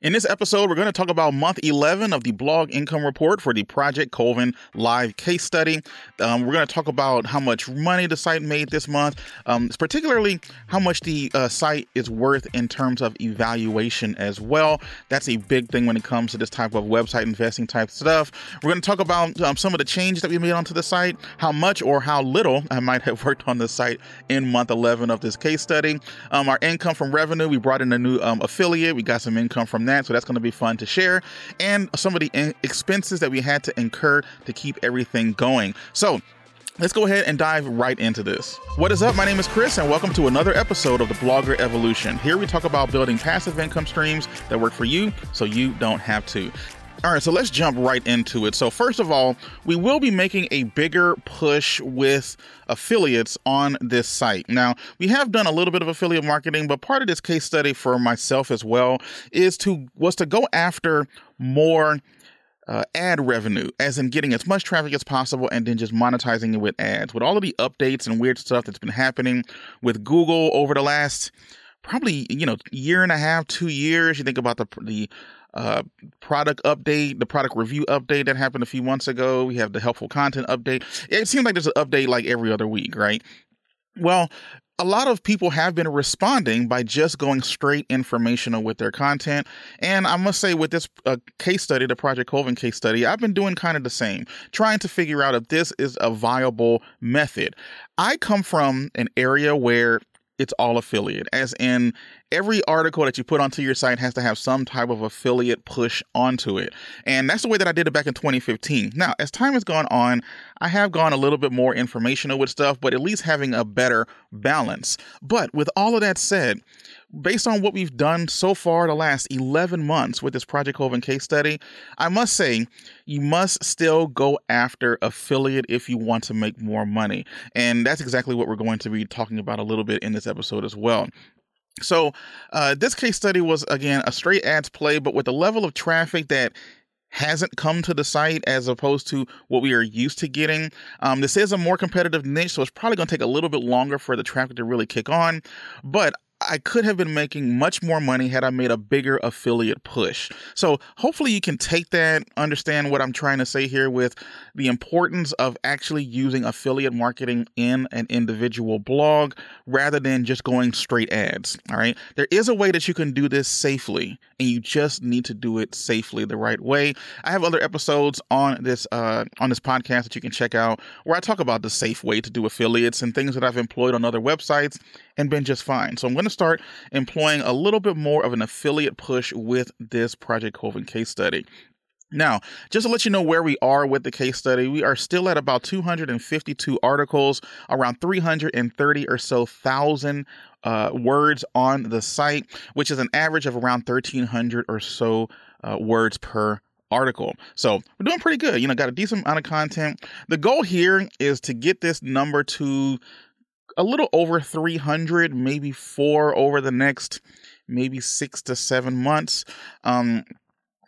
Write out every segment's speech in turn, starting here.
In this episode, we're going to talk about month 11 of the blog income report for the Project Colvin live case study. Um, we're going to talk about how much money the site made this month, um, particularly how much the uh, site is worth in terms of evaluation as well. That's a big thing when it comes to this type of website investing type stuff. We're going to talk about um, some of the changes that we made onto the site, how much or how little I might have worked on the site in month 11 of this case study. Um, our income from revenue, we brought in a new um, affiliate, we got some income from that. So that's going to be fun to share. And some of the in- expenses that we had to incur to keep everything going. So Let's go ahead and dive right into this. What is up? My name is Chris, and welcome to another episode of the Blogger Evolution. Here we talk about building passive income streams that work for you so you don't have to. All right, so let's jump right into it. So, first of all, we will be making a bigger push with affiliates on this site. Now, we have done a little bit of affiliate marketing, but part of this case study for myself as well is to was to go after more uh, ad revenue, as in getting as much traffic as possible and then just monetizing it with ads. With all of the updates and weird stuff that's been happening with Google over the last probably you know year and a half, two years. You think about the the uh, product update, the product review update that happened a few months ago. We have the helpful content update. It seems like there's an update like every other week, right? Well, a lot of people have been responding by just going straight informational with their content. And I must say, with this uh, case study, the Project Colvin case study, I've been doing kind of the same, trying to figure out if this is a viable method. I come from an area where it's all affiliate, as in every article that you put onto your site has to have some type of affiliate push onto it. And that's the way that I did it back in 2015. Now, as time has gone on, I have gone a little bit more informational with stuff, but at least having a better balance. But with all of that said, based on what we've done so far the last 11 months with this Project Colvin case study, I must say you must still go after affiliate if you want to make more money. And that's exactly what we're going to be talking about a little bit in this episode as well. So, uh, this case study was again a straight ads play, but with a level of traffic that hasn't come to the site as opposed to what we are used to getting. Um, this is a more competitive niche, so it's probably going to take a little bit longer for the traffic to really kick on. But I could have been making much more money had I made a bigger affiliate push. So hopefully you can take that, understand what I'm trying to say here with the importance of actually using affiliate marketing in an individual blog rather than just going straight ads. All right. There is a way that you can do this safely and you just need to do it safely the right way. I have other episodes on this, uh, on this podcast that you can check out where I talk about the safe way to do affiliates and things that I've employed on other websites and been just fine. So I'm going to start employing a little bit more of an affiliate push with this Project Colvin case study. Now, just to let you know where we are with the case study, we are still at about 252 articles, around 330 or so thousand uh, words on the site, which is an average of around 1,300 or so uh, words per article. So we're doing pretty good. You know, got a decent amount of content. The goal here is to get this number to a little over 300, maybe four over the next maybe six to seven months. Um,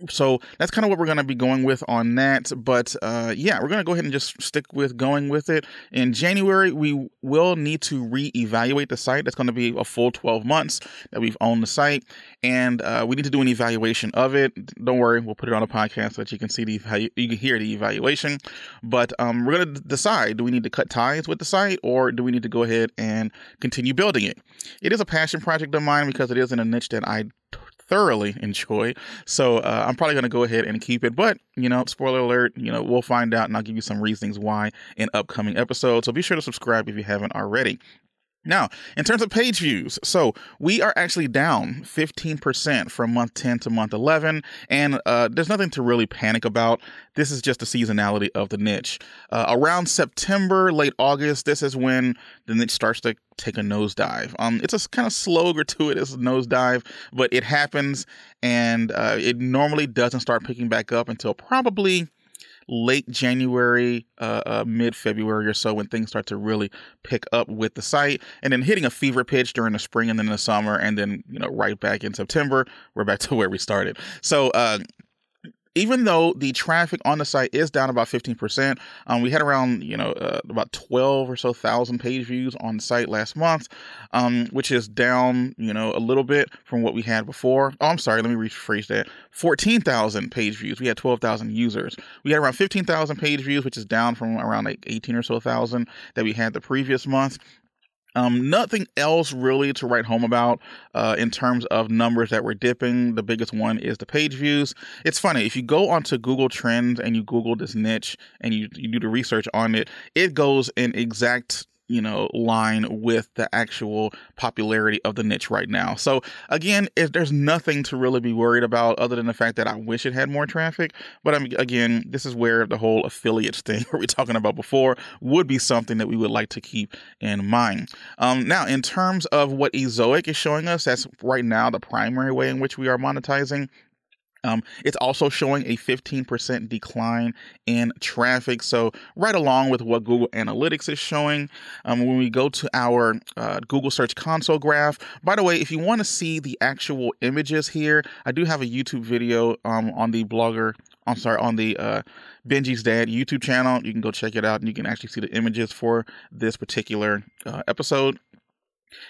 so that's kind of what we're going to be going with on that. But uh, yeah, we're going to go ahead and just stick with going with it. In January, we will need to reevaluate the site. That's going to be a full 12 months that we've owned the site. And uh, we need to do an evaluation of it. Don't worry, we'll put it on a podcast so that you can see the you can hear the evaluation. But um, we're going to decide: do we need to cut ties with the site, or do we need to go ahead and continue building it? It is a passion project of mine because it is in a niche that I thoroughly enjoy. So uh, I'm probably going to go ahead and keep it. But, you know, spoiler alert, you know, we'll find out and I'll give you some reasons why in upcoming episodes. So be sure to subscribe if you haven't already. Now, in terms of page views, so we are actually down 15% from month 10 to month 11, and uh, there's nothing to really panic about. This is just the seasonality of the niche. Uh, around September, late August, this is when the niche starts to take a nosedive. Um, it's a kind of slow, gratuitous nosedive, but it happens, and uh, it normally doesn't start picking back up until probably late January, uh, uh, mid February or so when things start to really pick up with the site, and then hitting a fever pitch during the spring and then the summer, and then you know right back in September, we're back to where we started. So. Even though the traffic on the site is down about 15%, um, we had around, you know, uh, about 12 or so thousand page views on the site last month, um, which is down, you know, a little bit from what we had before. Oh, I'm sorry, let me rephrase that. 14,000 page views. We had 12,000 users. We had around 15,000 page views, which is down from around like 18 or so thousand that we had the previous month. Um, nothing else really to write home about uh, in terms of numbers that we're dipping. The biggest one is the page views. It's funny if you go onto Google Trends and you Google this niche and you you do the research on it, it goes in exact you know line with the actual popularity of the niche right now. So again, if there's nothing to really be worried about other than the fact that I wish it had more traffic. But I'm, again, this is where the whole affiliates thing we are talking about before would be something that we would like to keep in mind. Um, now, in terms of what Ezoic is showing us, that's right now the primary way in which we are monetizing. Um, it's also showing a 15% decline in traffic. So, right along with what Google Analytics is showing, um, when we go to our uh, Google Search Console graph, by the way, if you want to see the actual images here, I do have a YouTube video um, on the blogger, I'm sorry, on the uh, Benji's Dad YouTube channel. You can go check it out and you can actually see the images for this particular uh, episode.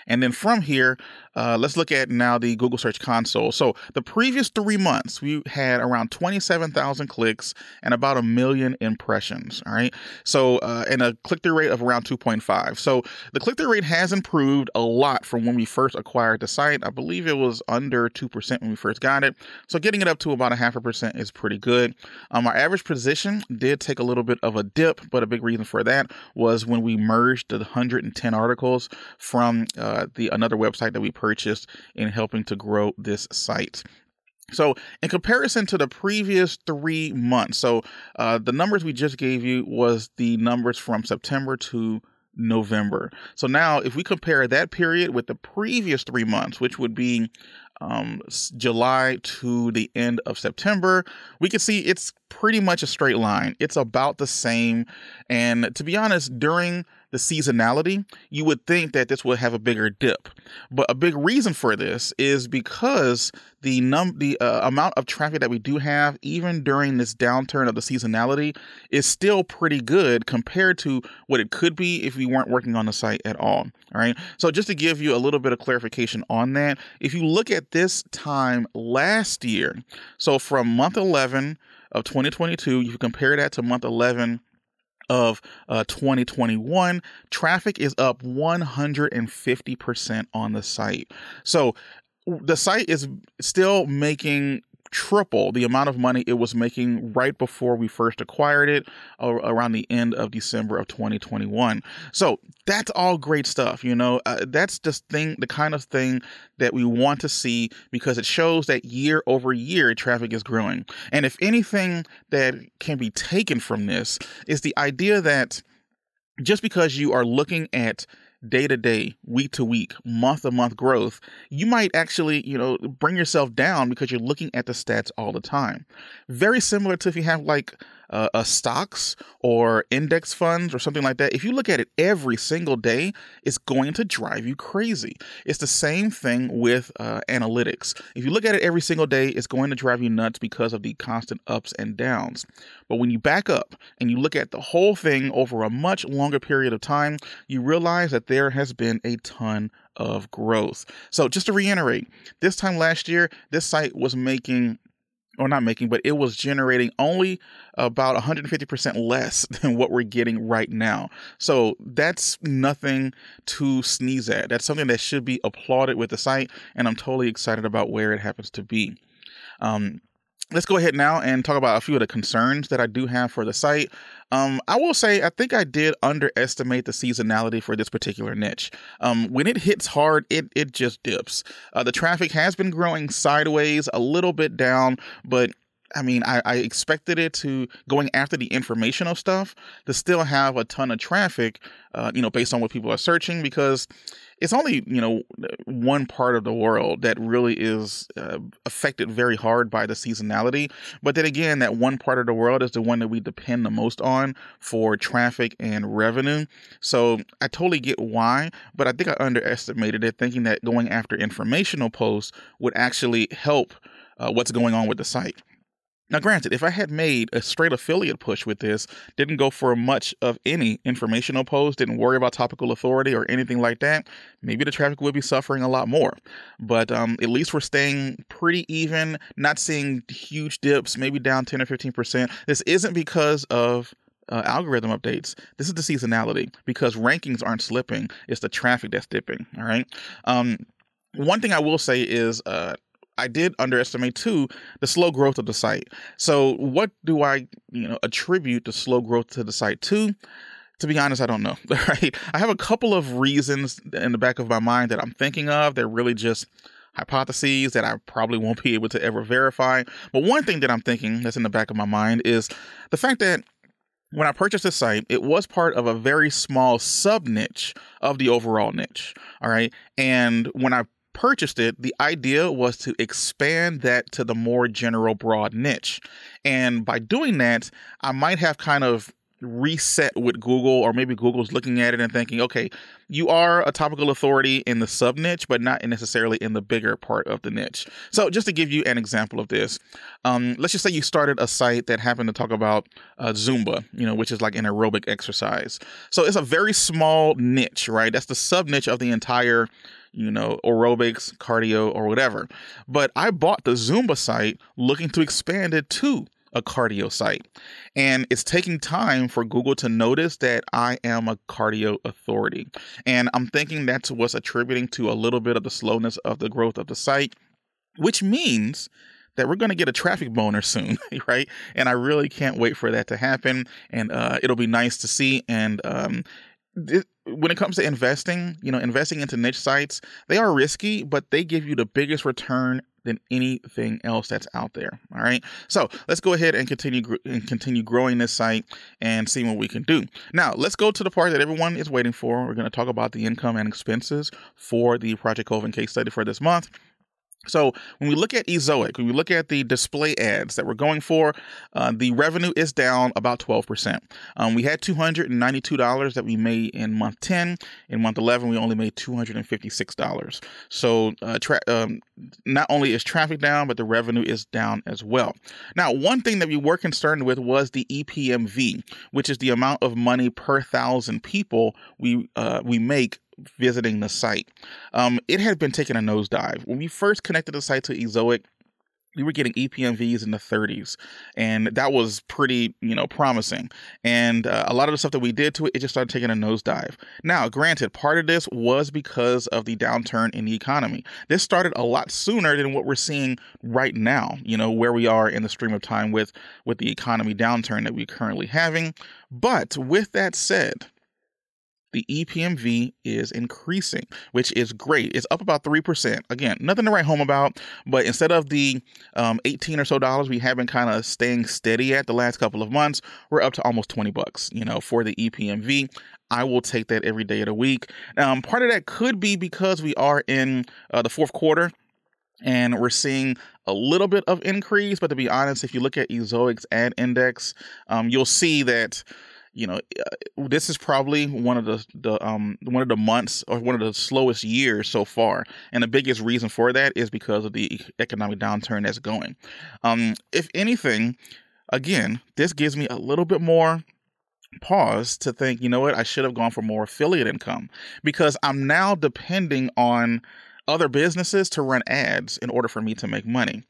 And then from here, uh, let's look at now the Google Search Console. So the previous three months, we had around 27,000 clicks and about a million impressions. All right. So, uh, and a click through rate of around 2.5. So the click through rate has improved a lot from when we first acquired the site. I believe it was under 2% when we first got it. So getting it up to about a half a percent is pretty good. Um, our average position did take a little bit of a dip, but a big reason for that was when we merged the 110 articles from uh, the another website that we purchased in helping to grow this site. So, in comparison to the previous three months, so uh, the numbers we just gave you was the numbers from September to November. So now, if we compare that period with the previous three months, which would be um, July to the end of September, we can see it's pretty much a straight line. It's about the same. And to be honest, during the seasonality, you would think that this would have a bigger dip. But a big reason for this is because the num the uh, amount of traffic that we do have, even during this downturn of the seasonality, is still pretty good compared to what it could be if we weren't working on the site at all. All right. So just to give you a little bit of clarification on that, if you look at this time last year, so from month 11 of 2022, you compare that to month 11 of uh, 2021, traffic is up 150% on the site. So the site is still making triple the amount of money it was making right before we first acquired it around the end of December of 2021. So that's all great stuff, you know. Uh, that's just thing the kind of thing that we want to see because it shows that year over year traffic is growing. And if anything that can be taken from this is the idea that just because you are looking at day to day, week to week, month to month growth, you might actually, you know, bring yourself down because you're looking at the stats all the time. Very similar to if you have like uh, a stocks or index funds or something like that, if you look at it every single day, it's going to drive you crazy. It's the same thing with uh, analytics. If you look at it every single day, it's going to drive you nuts because of the constant ups and downs. But when you back up and you look at the whole thing over a much longer period of time, you realize that there has been a ton of growth. So, just to reiterate, this time last year, this site was making or not making, but it was generating only about 150% less than what we're getting right now. So that's nothing to sneeze at. That's something that should be applauded with the site, and I'm totally excited about where it happens to be. Um, let's go ahead now and talk about a few of the concerns that I do have for the site. Um, I will say I think I did underestimate the seasonality for this particular niche. Um, when it hits hard, it it just dips. Uh, the traffic has been growing sideways, a little bit down, but I mean, I, I, expected it to going after the informational stuff to still have a ton of traffic, uh, you know, based on what people are searching because it's only you know one part of the world that really is uh, affected very hard by the seasonality. But then again, that one part of the world is the one that we depend the most on for traffic and revenue. So I totally get why, but I think I underestimated it, thinking that going after informational posts would actually help uh, what's going on with the site. Now, granted, if I had made a straight affiliate push with this, didn't go for much of any informational post, didn't worry about topical authority or anything like that, maybe the traffic would be suffering a lot more. But um, at least we're staying pretty even, not seeing huge dips, maybe down 10 or 15%. This isn't because of uh, algorithm updates. This is the seasonality because rankings aren't slipping. It's the traffic that's dipping. All right. Um, one thing I will say is uh, I did underestimate too the slow growth of the site. So what do I, you know, attribute the slow growth to the site to? To be honest, I don't know. Right? I have a couple of reasons in the back of my mind that I'm thinking of. They're really just hypotheses that I probably won't be able to ever verify. But one thing that I'm thinking that's in the back of my mind is the fact that when I purchased the site, it was part of a very small sub niche of the overall niche. All right. And when I purchased it, the idea was to expand that to the more general broad niche. And by doing that, I might have kind of reset with Google, or maybe Google's looking at it and thinking, okay, you are a topical authority in the sub niche, but not necessarily in the bigger part of the niche. So, just to give you an example of this, um, let's just say you started a site that happened to talk about uh, Zumba, you know, which is like an aerobic exercise. So, it's a very small niche, right? That's the sub niche of the entire you know, aerobics, cardio, or whatever. But I bought the Zumba site looking to expand it to a cardio site. And it's taking time for Google to notice that I am a cardio authority. And I'm thinking that's what's attributing to a little bit of the slowness of the growth of the site, which means that we're going to get a traffic boner soon, right? And I really can't wait for that to happen. And uh, it'll be nice to see. And um, when it comes to investing, you know, investing into niche sites, they are risky, but they give you the biggest return than anything else that's out there. All right. So let's go ahead and continue and continue growing this site and see what we can do. Now let's go to the part that everyone is waiting for. We're going to talk about the income and expenses for the Project Colvin case study for this month. So when we look at Ezoic, when we look at the display ads that we're going for, uh, the revenue is down about 12%. Um, we had $292 that we made in month 10. In month 11, we only made $256. So uh, tra- um, not only is traffic down, but the revenue is down as well. Now, one thing that we were concerned with was the EPMV, which is the amount of money per thousand people we uh, we make visiting the site. Um, it had been taking a nosedive. When we first connected the site to Ezoic, we were getting EPMVs in the 30s, and that was pretty, you know, promising. And uh, a lot of the stuff that we did to it, it just started taking a nosedive. Now, granted, part of this was because of the downturn in the economy. This started a lot sooner than what we're seeing right now. You know, where we are in the stream of time with with the economy downturn that we're currently having. But with that said, the EPMV is increasing, which is great. It's up about 3%. Again, nothing to write home about, but instead of the um, 18 or so dollars we have been kind of staying steady at the last couple of months, we're up to almost 20 bucks, you know, for the EPMV. I will take that every day of the week. Um, part of that could be because we are in uh, the fourth quarter and we're seeing a little bit of increase. But to be honest, if you look at Ezoic's ad index, um, you'll see that you know, uh, this is probably one of the the um one of the months or one of the slowest years so far, and the biggest reason for that is because of the economic downturn that's going. Um, if anything, again, this gives me a little bit more pause to think, you know what, I should have gone for more affiliate income because I'm now depending on other businesses to run ads in order for me to make money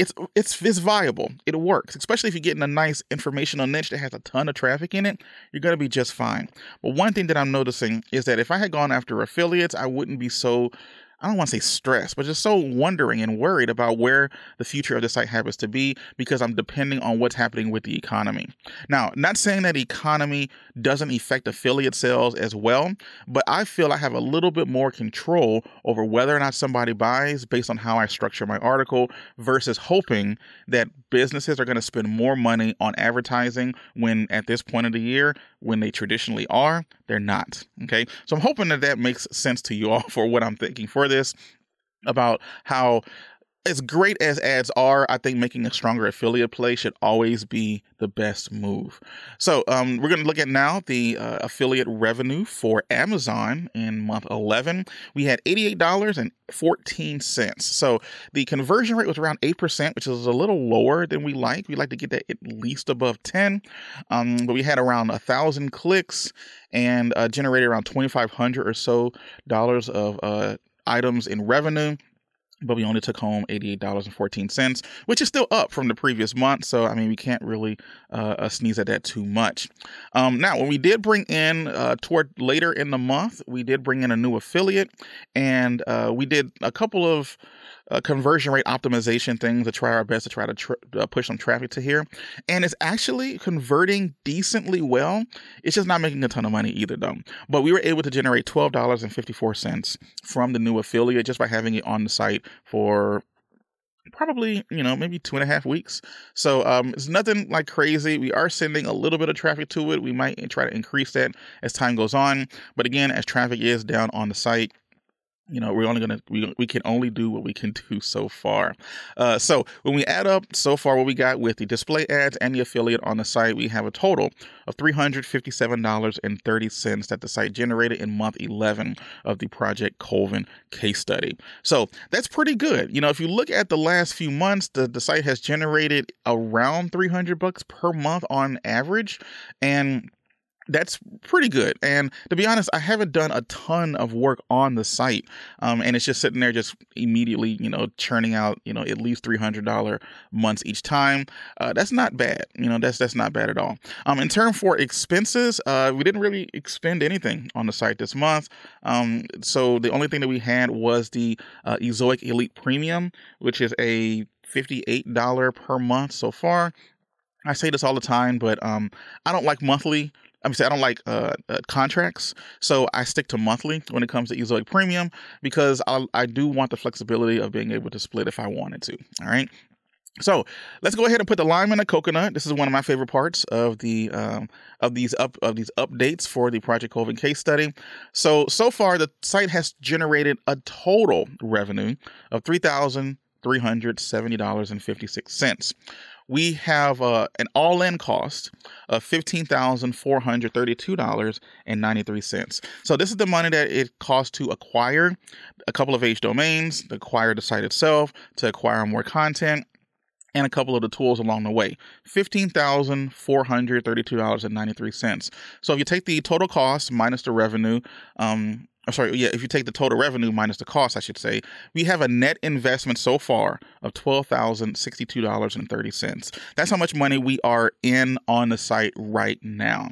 it's it's it's viable. It works, especially if you're getting a nice informational niche that has a ton of traffic in it. You're gonna be just fine. But one thing that I'm noticing is that if I had gone after affiliates, I wouldn't be so I don't want to say stressed, but just so wondering and worried about where the future of the site happens to be because I'm depending on what's happening with the economy. Now, not saying that economy doesn't affect affiliate sales as well, but I feel I have a little bit more control over whether or not somebody buys based on how I structure my article versus hoping that businesses are going to spend more money on advertising when at this point of the year when they traditionally are, they're not. Okay. So I'm hoping that that makes sense to you all for what I'm thinking for this about how as great as ads are, I think making a stronger affiliate play should always be the best move. So um, we're going to look at now the uh, affiliate revenue for Amazon in month 11. We had $88.14. So the conversion rate was around 8%, which is a little lower than we like. We like to get that at least above 10. Um, but we had around a thousand clicks and uh, generated around 2,500 or so dollars of uh, items in revenue but we only took home $88.14, which is still up from the previous month. So, I mean, we can't really uh, uh, sneeze at that too much. Um, now, when we did bring in uh, toward later in the month, we did bring in a new affiliate and uh, we did a couple of uh, conversion rate optimization things to try our best to try to tr- uh, push some traffic to here. And it's actually converting decently well. It's just not making a ton of money either, though. But we were able to generate $12.54 from the new affiliate just by having it on the site for probably you know maybe two and a half weeks so um it's nothing like crazy we are sending a little bit of traffic to it we might try to increase that as time goes on but again as traffic is down on the site you know we're only gonna we, we can only do what we can do so far. Uh, so when we add up so far what we got with the display ads and the affiliate on the site we have a total of $357.30 that the site generated in month 11 of the project colvin case study. So that's pretty good. You know if you look at the last few months the, the site has generated around 300 bucks per month on average. And that's pretty good. And to be honest, I haven't done a ton of work on the site, um, and it's just sitting there, just immediately, you know, churning out, you know, at least three hundred dollar months each time. Uh, that's not bad. You know, that's that's not bad at all. Um, in term for expenses, uh, we didn't really expend anything on the site this month. Um, so the only thing that we had was the uh, Ezoic Elite Premium, which is a $58 per month so far. I say this all the time, but um, I don't like monthly I'm saying I don't like uh, uh, contracts, so I stick to monthly when it comes to Ezoic Premium because I I do want the flexibility of being able to split if I wanted to. All right. So let's go ahead and put the lime in the coconut. This is one of my favorite parts of the um, of these up of these updates for the Project Colvin case study. So so far, the site has generated a total revenue of three thousand three hundred seventy dollars and fifty six cents we have uh, an all-in cost of $15,432.93. So this is the money that it costs to acquire a couple of H domains, to acquire the site itself, to acquire more content, and a couple of the tools along the way. $15,432.93. So if you take the total cost minus the revenue, um, I'm sorry, yeah, if you take the total revenue minus the cost, I should say, we have a net investment so far of $12,062.30. That's how much money we are in on the site right now.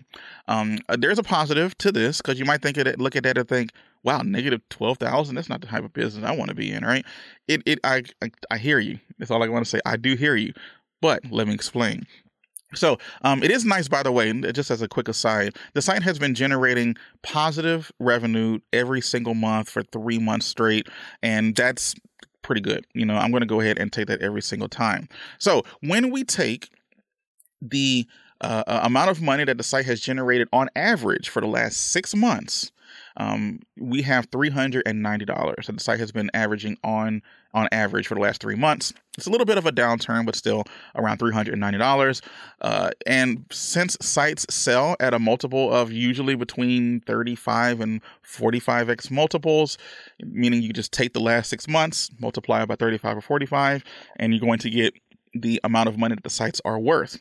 Um, uh, there's a positive to this because you might think it, look at that and think, wow, negative 12,000, that's not the type of business I want to be in, right? It, it, I, I, I hear you. That's all I want to say. I do hear you. But let me explain. So um, it is nice, by the way, just as a quick aside, the site has been generating positive revenue every single month for three months straight, and that's pretty good. You know, I'm going to go ahead and take that every single time. So when we take the uh, amount of money that the site has generated on average for the last six months, um, we have $390 and the site has been averaging on on average for the last three months. It's a little bit of a downturn but still around $390 uh, and since sites sell at a multiple of usually between 35 and 45x multiples meaning you just take the last six months multiply by 35 or 45 and you're going to get the amount of money that the sites are worth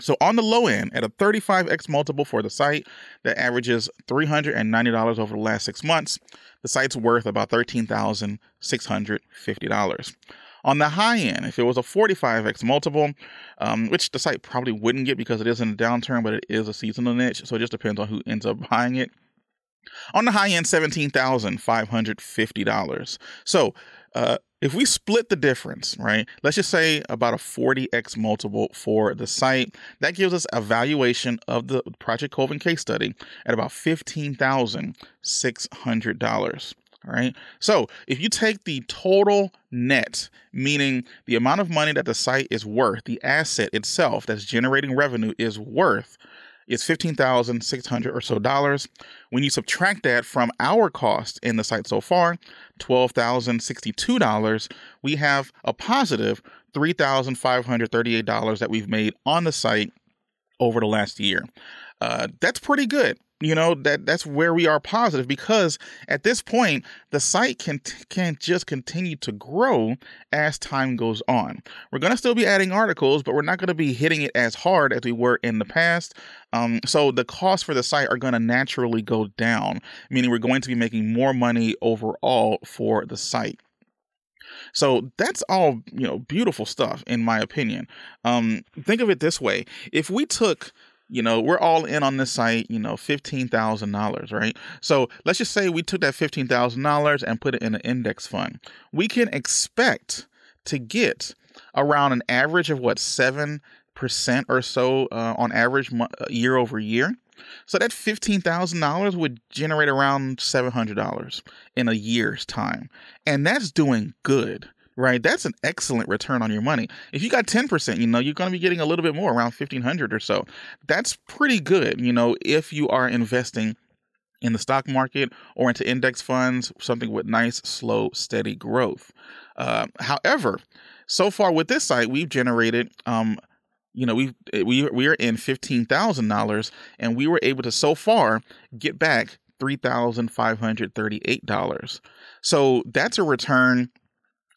so on the low end, at a 35x multiple for the site that averages $390 over the last six months, the site's worth about $13,650. On the high end, if it was a 45x multiple, um, which the site probably wouldn't get because it is in a downturn, but it is a seasonal niche, so it just depends on who ends up buying it. On the high end, $17,550. So uh, if we split the difference, right, let's just say about a 40x multiple for the site, that gives us a valuation of the Project Colvin case study at about $15,600. All right. So if you take the total net, meaning the amount of money that the site is worth, the asset itself that's generating revenue is worth, is fifteen thousand six hundred or so dollars. When you subtract that from our cost in the site so far, twelve thousand sixty-two dollars, we have a positive three thousand five hundred thirty-eight dollars that we've made on the site over the last year. Uh, that's pretty good you know that that's where we are positive because at this point the site can can just continue to grow as time goes on. We're going to still be adding articles but we're not going to be hitting it as hard as we were in the past. Um, so the costs for the site are going to naturally go down meaning we're going to be making more money overall for the site. So that's all, you know, beautiful stuff in my opinion. Um, think of it this way: if we took you know, we're all in on this site, you know, $15,000, right? So let's just say we took that $15,000 and put it in an index fund. We can expect to get around an average of what, 7% or so uh, on average uh, year over year. So that $15,000 would generate around $700 in a year's time. And that's doing good right? That's an excellent return on your money. If you got 10%, you know, you're going to be getting a little bit more, around 1500 or so. That's pretty good, you know, if you are investing in the stock market or into index funds, something with nice, slow, steady growth. Uh, however, so far with this site, we've generated, um, you know, we we we are in fifteen thousand dollars, and we were able to so far get back three thousand five hundred thirty eight dollars. So that's a return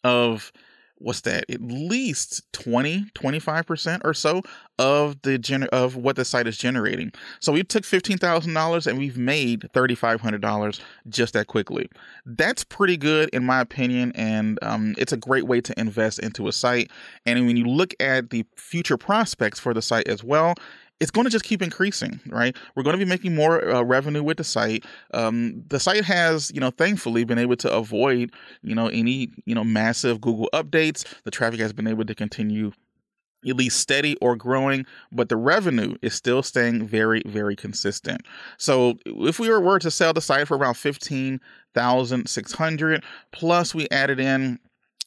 of what's that at least 20 25% or so of the gener- of what the site is generating. So we took $15000 and we've made $3500 just that quickly. That's pretty good in my opinion and um, it's a great way to invest into a site. And when you look at the future prospects for the site as well it's going to just keep increasing, right? We're going to be making more uh, revenue with the site. Um, the site has, you know, thankfully been able to avoid, you know, any, you know, massive Google updates. The traffic has been able to continue at least steady or growing, but the revenue is still staying very, very consistent. So if we were, to sell the site for around fifteen thousand six hundred, plus we added in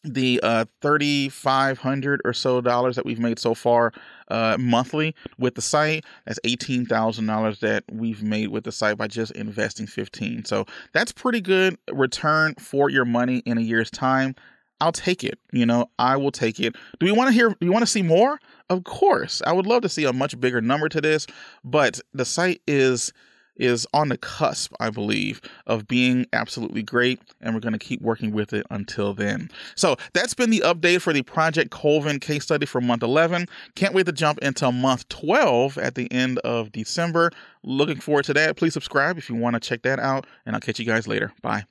the uh, 3500 or so dollars that we've made so far uh, monthly with the site that's $18000 that we've made with the site by just investing 15 so that's pretty good return for your money in a year's time. I'll take it you know i will take it. Do we want to hear do you want to see more? Of course. I would love to see a much bigger number to this but the site is is on the cusp, I believe, of being absolutely great, and we're going to keep working with it until then. So that's been the update for the Project Colvin case study for month 11. Can't wait to jump into month 12 at the end of December. Looking forward to that. Please subscribe if you want to check that out, and I'll catch you guys later. Bye.